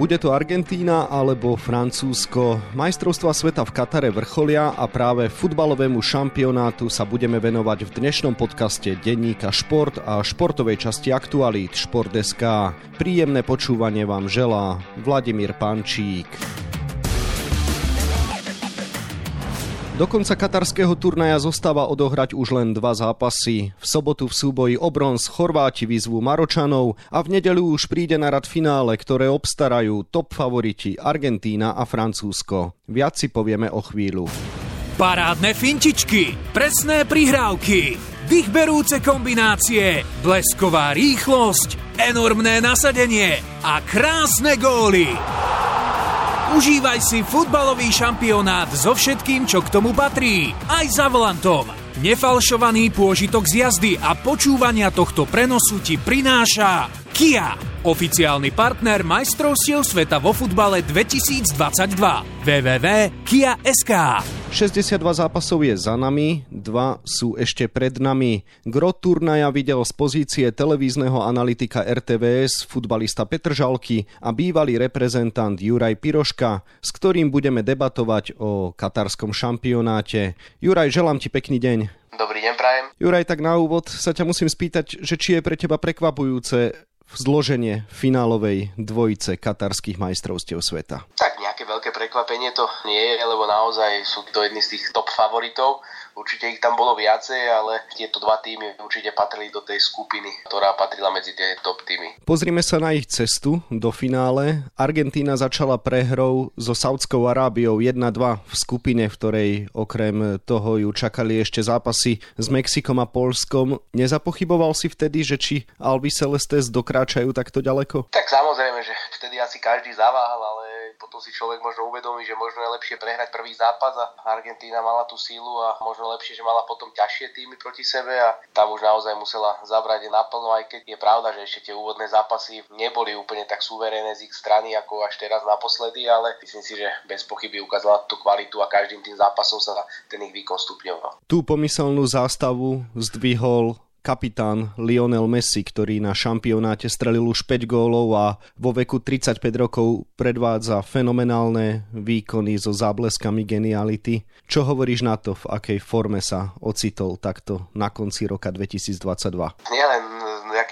Bude to Argentína alebo Francúzsko. Majstrovstva sveta v Katare vrcholia a práve futbalovému šampionátu sa budeme venovať v dnešnom podcaste Denníka Šport a športovej časti Aktualít Šport.sk. Príjemné počúvanie vám želá Vladimír Pančík. Do konca katarského turnaja zostáva odohrať už len dva zápasy. V sobotu v súboji o bronz Chorváti vyzvú Maročanov a v nedeľu už príde na rad finále, ktoré obstarajú top favoriti Argentína a Francúzsko. Viac si povieme o chvíľu. Parádne fintičky, presné prihrávky, dychberúce kombinácie, blesková rýchlosť, enormné nasadenie a krásne góly. Užívaj si futbalový šampionát so všetkým, čo k tomu patrí. Aj za volantom. Nefalšovaný pôžitok z jazdy a počúvania tohto prenosu ti prináša Kia. Oficiálny partner majstrovstiev sveta vo futbale 2022. www.kia.sk 62 zápasov je za nami, dva sú ešte pred nami. Gro turnaja videl z pozície televízneho analytika RTVS futbalista Petr Žalky a bývalý reprezentant Juraj Piroška, s ktorým budeme debatovať o katarskom šampionáte. Juraj, želám ti pekný deň. Dobrý deň, prajem. Juraj, tak na úvod sa ťa musím spýtať, že či je pre teba prekvapujúce zloženie finálovej dvojice katarských majstrovstiev sveta. Tak nejaké veľké prekvapenie to nie je, lebo naozaj sú to jedni z tých top favoritov. Určite ich tam bolo viacej, ale tieto dva týmy určite patrili do tej skupiny, ktorá patrila medzi tie top týmy. Pozrime sa na ich cestu do finále. Argentína začala prehrou so Saudskou Arábiou 1-2 v skupine, v ktorej okrem toho ju čakali ešte zápasy s Mexikom a Polskom. Nezapochyboval si vtedy, že či Albi Celestes dokráčajú takto ďaleko? Tak samozrejme, že vtedy asi každý zaváhal, ale potom si človek možno uvedomí, že možno je lepšie prehrať prvý zápas a Argentína mala tú sílu a možno lepšie, že mala potom ťažšie týmy proti sebe a tam už naozaj musela zabrať naplno, aj keď je pravda, že ešte tie úvodné zápasy neboli úplne tak suverénne z ich strany ako až teraz naposledy, ale myslím si, že bez pochyby ukázala tú kvalitu a každým tým zápasom sa ten ich výkon stupňoval. Tú pomyselnú zástavu zdvihol kapitán Lionel Messi, ktorý na šampionáte strelil už 5 gólov a vo veku 35 rokov predvádza fenomenálne výkony so zábleskami geniality. Čo hovoríš na to, v akej forme sa ocitol takto na konci roka 2022? Nielen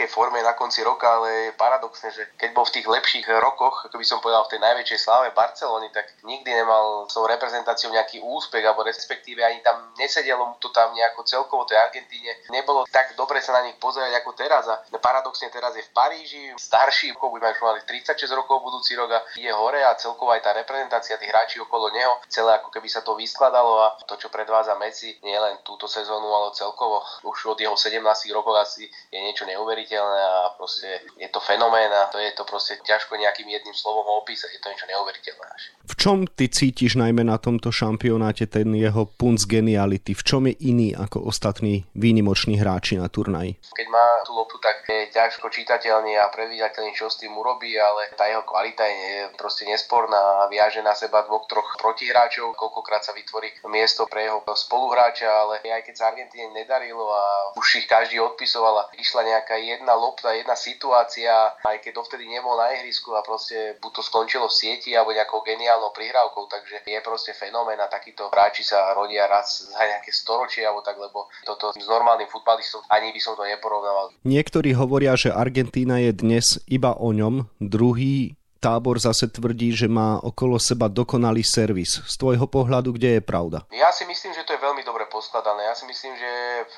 nejakej forme na konci roka, ale je paradoxné, že keď bol v tých lepších rokoch, ako by som povedal v tej najväčšej sláve Barcelony, tak nikdy nemal s tou reprezentáciou nejaký úspech, alebo respektíve ani tam nesedelo mu to tam nejako celkovo tej Argentíne. Nebolo tak dobre sa na nich pozerať ako teraz a paradoxne teraz je v Paríži, starší, ako by mali 36 rokov budúci rok a ide hore a celkovo aj tá reprezentácia tých hráčov okolo neho, celé ako keby sa to vyskladalo a to, čo predvádza Messi, nie len túto sezónu, ale celkovo už od jeho 17 rokov asi je niečo neuveriteľné neuveriteľné a proste je to fenomén a to je to proste ťažko nejakým jedným slovom opísať, je to niečo neuveriteľné. V čom ty cítiš najmä na tomto šampionáte ten jeho punc geniality? V čom je iný ako ostatní výnimoční hráči na turnaji? Keď má tú loptu, tak je ťažko čitateľný a predvídateľný, čo s tým urobí, ale tá jeho kvalita je proste nesporná a viaže na seba dvoch, troch protihráčov, koľkokrát sa vytvorí miesto pre jeho spoluhráča, ale aj keď sa Argentíne nedarilo a už ich každý odpisoval a išla nejaká jedna lopta, jedna situácia, aj keď dovtedy nebol na ihrisku a proste buď to skončilo v sieti alebo nejakou geniálnou prihrávkou, takže je proste fenomén a takíto hráči sa rodia raz za nejaké storočie alebo tak, lebo toto s normálnym futbalistom ani by som to neporovnával. Niektorí hovoria, že Argentína je dnes iba o ňom, druhý tábor zase tvrdí, že má okolo seba dokonalý servis. Z tvojho pohľadu, kde je pravda? Ja si myslím, že to je veľmi dobre poskladané. Ja si myslím, že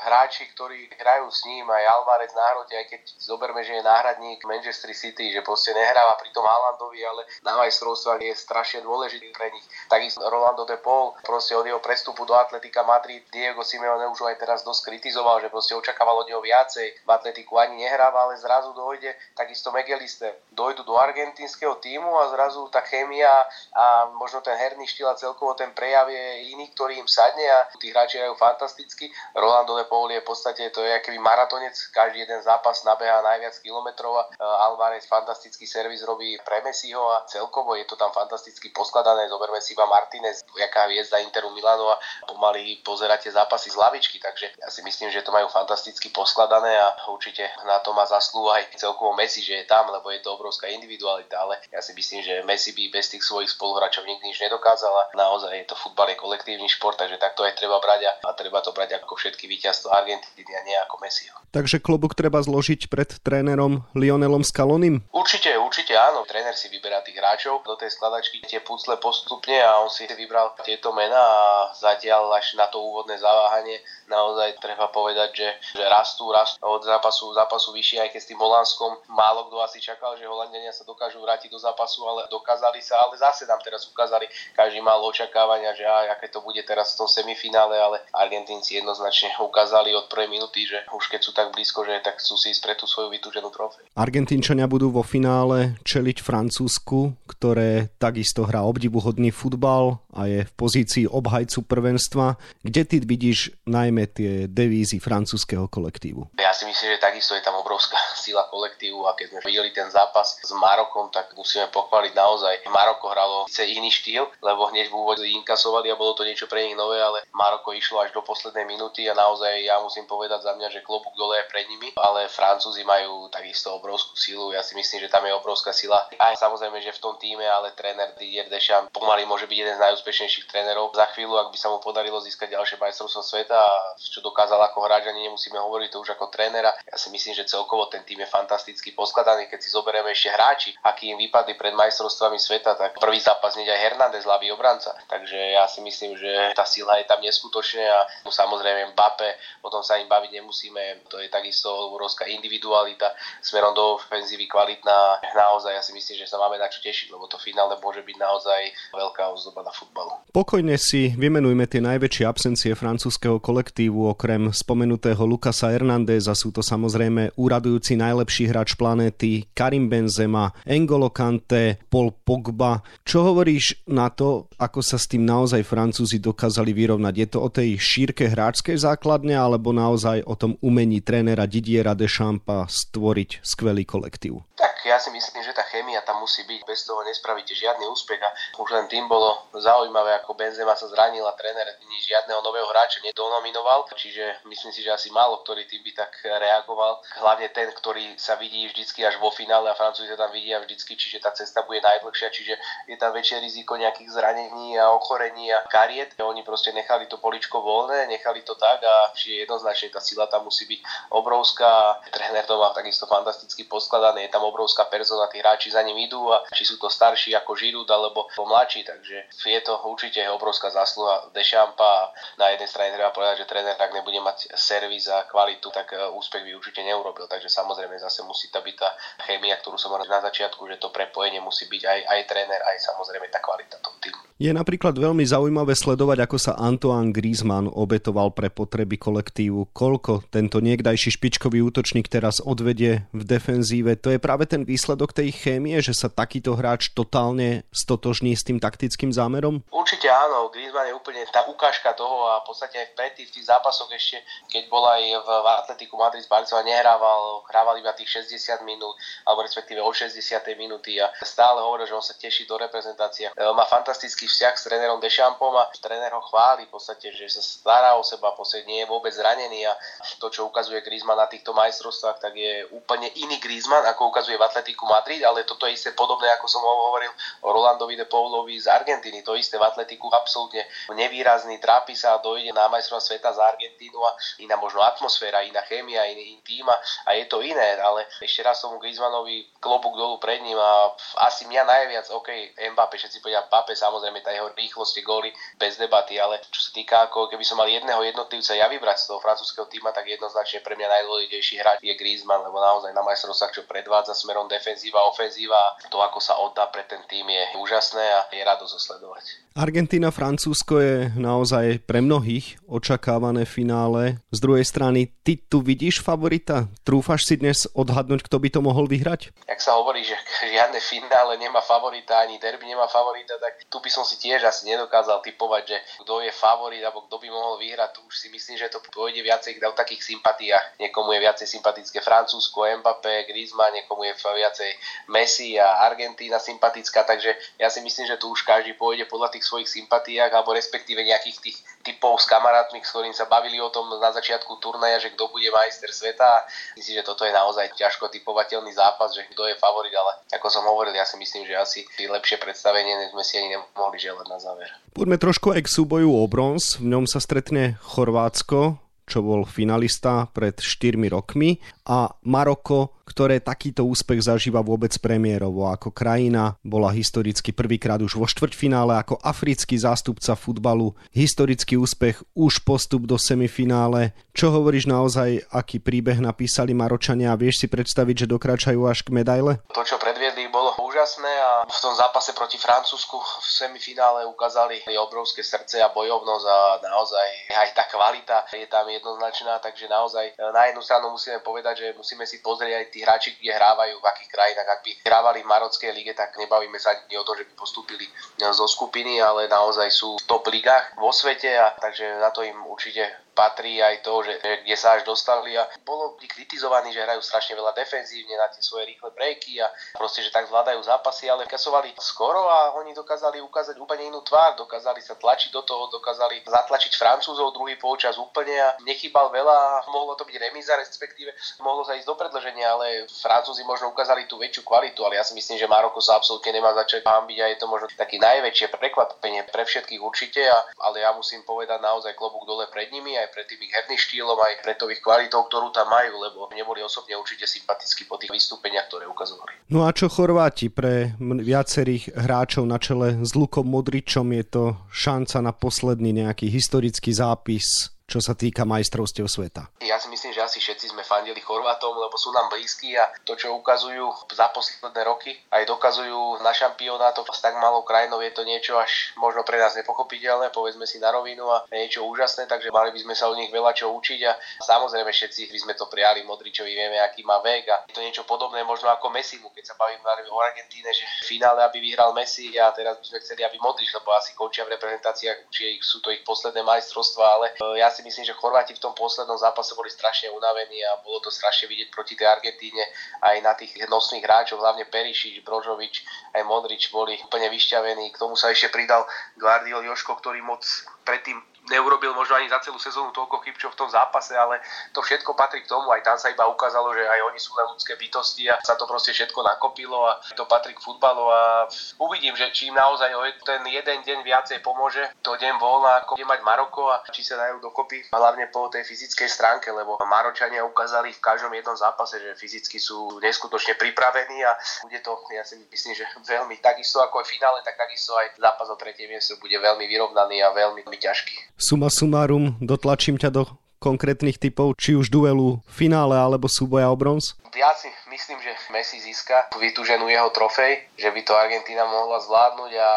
hráči, ktorí hrajú s ním, aj Alvarez na hrote, aj keď zoberme, že je náhradník Manchester City, že proste nehráva pri tom Haalandovi, ale na majstrovstvách je strašne dôležitý pre nich. Takisto Rolando de Paul, proste od jeho prestupu do Atletika Madrid, Diego Simeone už aj teraz dosť kritizoval, že proste očakával od neho viacej. V Atletiku ani nehráva, ale zrazu dojde, takisto Megeliste, dojdu do argentínskeho celého týmu a zrazu tá chémia a možno ten herný štýl a celkovo ten prejav je iný, ktorý im sadne a tí hráči hrajú fantasticky. Rolando de Paul je v podstate to je aký maratonec, každý jeden zápas nabeha najviac kilometrov a Alvarez fantastický servis robí pre Messiho a celkovo je to tam fantasticky poskladané. Zoberme si iba Martinez, jaká hviezda Interu Milano a pomaly pozeráte zápasy z lavičky, takže ja si myslím, že to majú fantasticky poskladané a určite na to má zaslúhu aj celkovo Messi, že je tam, lebo je to obrovská individualita, ale ja si myslím, že Messi by bez tých svojich spoluhráčov nikdy nič nedokázal a naozaj je to futbal je kolektívny šport, takže takto aj treba brať a, a treba to brať ako všetky víťazstvo Argentíny a nie ako Messiho. Takže klobúk treba zložiť pred trénerom Lionelom Scalonim? Určite, určite áno. Tréner si vyberá tých hráčov do tej skladačky tie pucle postupne a on si vybral tieto mená a zatiaľ až na to úvodné zaváhanie naozaj treba povedať, že, že rastú, rastú od zápasu zápasu vyššie, aj keď s tým Holandskom málo kto asi čakal, že Holandiania sa dokážu vrátiť do zápasu, ale dokázali sa, ale zase nám teraz ukázali, každý mal očakávania, že aj, aké to bude teraz v tom semifinále, ale Argentínci jednoznačne ukázali od prvej minúty, že už keď sú tak blízko, že tak chcú si ísť pre tú svoju vytúženú trofej. Argentínčania budú vo finále čeliť Francúzsku, ktoré takisto hrá obdivuhodný futbal a je v pozícii obhajcu prvenstva. Kde ty vidíš najmä tie devízy francúzského kolektívu? Ja si myslím, že takisto je tam obrovská sila kolektívu a keď sme videli ten zápas s Marokom, tak musíme pochváliť naozaj. Maroko hralo iný štýl, lebo hneď v úvode inkasovali a bolo to niečo pre nich nové, ale Maroko išlo až do poslednej minúty a naozaj ja musím povedať za mňa, že klobúk dole je pred nimi, ale Francúzi majú takisto obrovskú silu, ja si myslím, že tam je obrovská sila. Aj samozrejme, že v tom týme, ale tréner Didier Deschamps pomaly môže byť jeden z najúspešnejších trénerov. Za chvíľu, ak by sa mu podarilo získať ďalšie majstrovstvo sveta, čo dokázal ako hráč, ani nemusíme hovoriť to už ako trénera. Ja si myslím, že celkovo ten tým je fantasticky poskladaný. Keď si zoberieme ešte hráči, aký im vypadli pred majstrovstvami sveta, tak prvý zápas hneď aj Hernández, ľavý obranca. Takže ja si myslím, že tá sila je tam neskutočne a samozrejme Mbappe, o tom sa im baviť nemusíme, to je takisto obrovská individualita, smerom do ofenzívy kvalitná, naozaj ja si myslím, že sa máme na čo tešiť, lebo to finále môže byť naozaj veľká ozdoba na futbalu. Pokojne si vymenujme tie najväčšie absencie francúzského kolektívu, okrem spomenutého Lukasa Hernandeza sú to samozrejme úradujúci najlepší hráč planéty Karim Benzema, Engolo Kante, Paul Pogba. Čo hovoríš na to, ako sa s tým naozaj Francúzi dokázali vyrovnať? Je to o tej šírke hráčskej základne alebo naozaj o tom umení trénera Didiera Deschampa stvoriť skvelý kolektív? Tak ja si myslím, že tá chémia tam musí byť, bez toho nespravíte žiadny úspech a už len tým bolo zaujímavé, ako Benzema sa zranil a tréner nič žiadneho nového hráča nedonominoval, čiže myslím si, že asi málo ktorý tým by tak reagoval. Hlavne ten, ktorý sa vidí vždycky až vo finále a Francúzi tam vidia vždycky, čiže tá cesta bude najdlhšia, čiže je tam väčšie riziko nejakých zranení a ochorení a kariet. Oni proste nechali to poličko voľné, nechali to tak a čiže jednoznačne tá sila tam musí byť obrovská. Tréner to má takisto fantasticky poskladané, je tam obrovská persona, tí hráči za ním idú a či sú to starší ako Žirud alebo mladší, takže je to určite obrovská zásluha Dešampa. Na jednej strane treba povedať, že tréner tak nebude mať servis a kvalitu, tak e, úspech by určite neurobil. Takže samozrejme zase musí tá byť tá chémia, ktorú som hovoril na začiatku, že to prepojenie musí byť aj, aj tréner, aj samozrejme tá kvalita toho týmu. Je napríklad veľmi zaujímavé sledovať, ako sa Antoine Griezmann obetoval pre potreby kolektívu. Koľko tento niekdajší špičkový útočník teraz odvedie v defenzíve. To je práve ten výsledok tej chémie, že sa takýto hráč totálne stotožní s tým taktickým zámerom? Určite áno. Griezmann je úplne tá ukážka toho a v podstate aj predtým v tých zápasoch ešte, keď bol aj v, Atletiku Madrid z Barcelona nehrával, hrával iba tých 60 minút, alebo respektíve o 60 minúty a stále hovoril, že on sa teší do reprezentácie. E, má fantastický vzťah s trénerom Dechampom a tréner ho chváli v podstate, že sa stará o seba, v nie je vôbec zranený a to, čo ukazuje Griezmann na týchto majstrovstvách, tak je úplne iný Griezmann, ako ukazuje v Atletiku Madrid, ale toto je isté podobné, ako som hovoril o Rolandovi de Paulovi z Argentíny. To isté v Atletiku absolútne nevýrazný, trápi sa a dojde na majstrova sveta z Argentínu a iná možno atmosféra, iná chémia, iný, iný tým a je to iné, ale ešte raz tomu Griezmannovi klobúk dolu pred ním a asi mňa najviac, OK, Mbappé, všetci povedia Mbappé, samozrejme tá jeho rýchlosť, góly bez debaty, ale čo sa týka ako keby som mal jedného jednotlivca ja vybrať z toho francúzského týma, tak jednoznačne pre mňa najdôležitejší hráč je Griezmann, lebo naozaj na majstrovstvách, čo predvádza smerom defenzíva, ofenzíva, to ako sa oddá pre ten tým je úžasné a je rado zosledovať. Argentína, Francúzsko je naozaj pre mnohých očakávané finále. Z druhej strany, ty tu vidíš favorita? Trúfaš si dnes odhadnúť, kto by to mohol vyhrať? Jak sa hovorí, že žiadne finále nemá favorita, ani derby nemá favorita, tak tu by som si tiež asi nedokázal typovať, že kto je favorit alebo kto by mohol vyhrať. Tu už si myslím, že to pôjde viacej o takých sympatiách. Niekomu je viacej sympatické Francúzsko, Mbappé, Griezmann, niekomu je viacej Messi a Argentína sympatická, takže ja si myslím, že tu už každý pôjde podľa tých svojich sympatiách alebo respektíve nejakých tých typov s kamarát kamarátmi, s ktorým sa bavili o tom na začiatku turnaja, že kto bude majster sveta. Myslím, že toto je naozaj ťažko typovateľný zápas, že kto je favorit, ale ako som hovoril, ja si myslím, že asi lepšie predstavenie sme si ani nemohli želať na záver. Poďme trošku aj k súboju o bronz. V ňom sa stretne Chorvátsko, čo bol finalista pred 4 rokmi a Maroko, ktoré takýto úspech zažíva vôbec premiérovo. Ako krajina bola historicky prvýkrát už vo štvrťfinále, ako africký zástupca futbalu. Historický úspech, už postup do semifinále. Čo hovoríš naozaj, aký príbeh napísali Maročania a vieš si predstaviť, že dokračajú až k medaile? To, čo predviedli, bolo úžasné a v tom zápase proti Francúzsku v semifinále ukázali obrovské srdce a bojovnosť a naozaj aj tá kvalita je tam jednoznačná, takže naozaj na jednu stranu musíme povedať, že musíme si pozrieť aj tí hráči, kde hrávajú, v akých krajinách. Ak by hrávali v Marockej lige, tak nebavíme sa ani o to, že by postúpili zo skupiny, ale naozaj sú v top ligách vo svete a takže za to im určite patrí aj to, že kde sa až dostali a bolo kritizovaní, že hrajú strašne veľa defenzívne na tie svoje rýchle breaky a proste, že tak zvládajú zápasy, ale kasovali skoro a oni dokázali ukázať úplne inú tvár, dokázali sa tlačiť do toho, dokázali zatlačiť Francúzov druhý polčas úplne a nechýbal veľa, mohlo to byť remíza, respektíve mohlo sa ísť do predlženia, ale Francúzi možno ukázali tú väčšiu kvalitu, ale ja si myslím, že Maroko sa absolútne nemá začať hambiť a je to možno taký najväčšie prekvapenie pre všetkých určite, a, ale ja musím povedať naozaj klobúk dole pred nimi aj pred tým ich herným štýlom, aj pre to ich kvalitou, ktorú tam majú, lebo neboli osobne určite sympatickí po tých vystúpeniach, ktoré ukazovali. No a čo Chorváti? Pre viacerých hráčov na čele s Lukom Modričom je to šanca na posledný nejaký historický zápis čo sa týka majstrovstiev sveta? Ja si myslím, že asi všetci sme fandili Chorvátom, lebo sú nám blízki a to, čo ukazujú za posledné roky, aj dokazujú na šampionátoch s tak malou krajinou, je to niečo až možno pre nás nepochopiteľné, povedzme si na rovinu a niečo úžasné, takže mali by sme sa od nich veľa čo učiť a samozrejme všetci by sme to prijali Modričovi, vieme, aký má vek a je to niečo podobné možno ako Messimu, keď sa bavíme o Argentíne, že v finále, aby vyhral Messi a teraz by sme chceli, aby Modrič, lebo asi končia v reprezentáciách, či sú to ich posledné majstrovstvá, ale e, ja si si myslím, že Chorváti v tom poslednom zápase boli strašne unavení a bolo to strašne vidieť proti tej Argentíne aj na tých nosných hráčov, hlavne Perišič, Brožovič, aj Modrič boli úplne vyšťavení. K tomu sa ešte pridal Guardiol Joško, ktorý moc predtým neurobil možno ani za celú sezónu toľko chyb, čo v tom zápase, ale to všetko patrí k tomu. Aj tam sa iba ukázalo, že aj oni sú len ľudské bytosti a sa to proste všetko nakopilo a to patrí k futbalu. A uvidím, že či im naozaj ten jeden deň viacej pomôže, to deň voľna, ako bude mať Maroko a či sa dajú dokopy, hlavne po tej fyzickej stránke, lebo Maročania ukázali v každom jednom zápase, že fyzicky sú neskutočne pripravení a bude to, ja si myslím, že veľmi takisto ako aj v finále, tak takisto aj zápas o tretie miesto bude veľmi vyrovnaný a veľmi ťažký suma sumárum, dotlačím ťa do konkrétnych typov, či už duelu, finále alebo súboja o bronz? Ja si myslím, že Messi získa vytúženú jeho trofej, že by to Argentína mohla zvládnuť a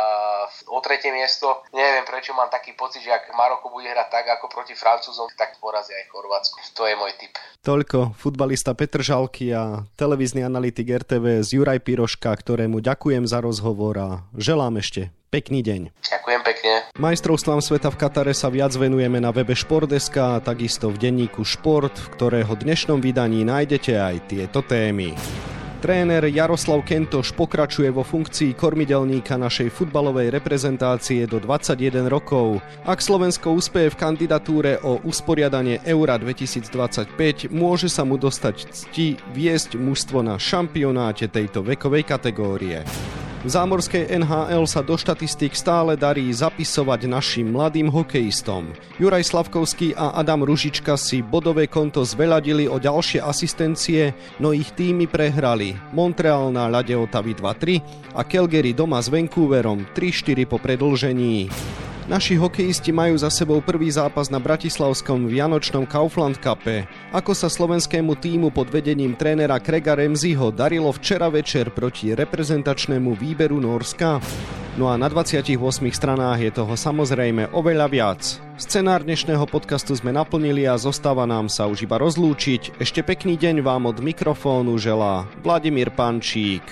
o tretie miesto, neviem prečo mám taký pocit, že ak Maroko bude hrať tak ako proti Francúzom, tak porazia aj Chorvátsku. To je môj tip. Toľko futbalista Petr Žalky a televízny analytik RTV z Juraj Piroška, ktorému ďakujem za rozhovor a želám ešte Pekný deň. Ďakujem pekne. Majstrovstvám sveta v Katare sa viac venujeme na webe Športdeska a takisto v denníku Šport, v ktorého dnešnom vydaní nájdete aj tieto témy. Tréner Jaroslav Kentoš pokračuje vo funkcii kormidelníka našej futbalovej reprezentácie do 21 rokov. Ak Slovensko úspeje v kandidatúre o usporiadanie Eura 2025, môže sa mu dostať cti viesť mužstvo na šampionáte tejto vekovej kategórie. V zámorskej NHL sa do štatistík stále darí zapisovať našim mladým hokejistom. Juraj Slavkovský a Adam Ružička si bodové konto zveľadili o ďalšie asistencie, no ich týmy prehrali. Montreal na ľade Otavy 2-3 a Calgary doma s Vancouverom 3-4 po predlžení. Naši hokejisti majú za sebou prvý zápas na Bratislavskom Vianočnom Kaufland Cupe. Ako sa slovenskému týmu pod vedením trénera Krega Remziho darilo včera večer proti reprezentačnému výberu Norska? No a na 28 stranách je toho samozrejme oveľa viac. Scenár dnešného podcastu sme naplnili a zostáva nám sa už iba rozlúčiť. Ešte pekný deň vám od mikrofónu želá Vladimír Pančík.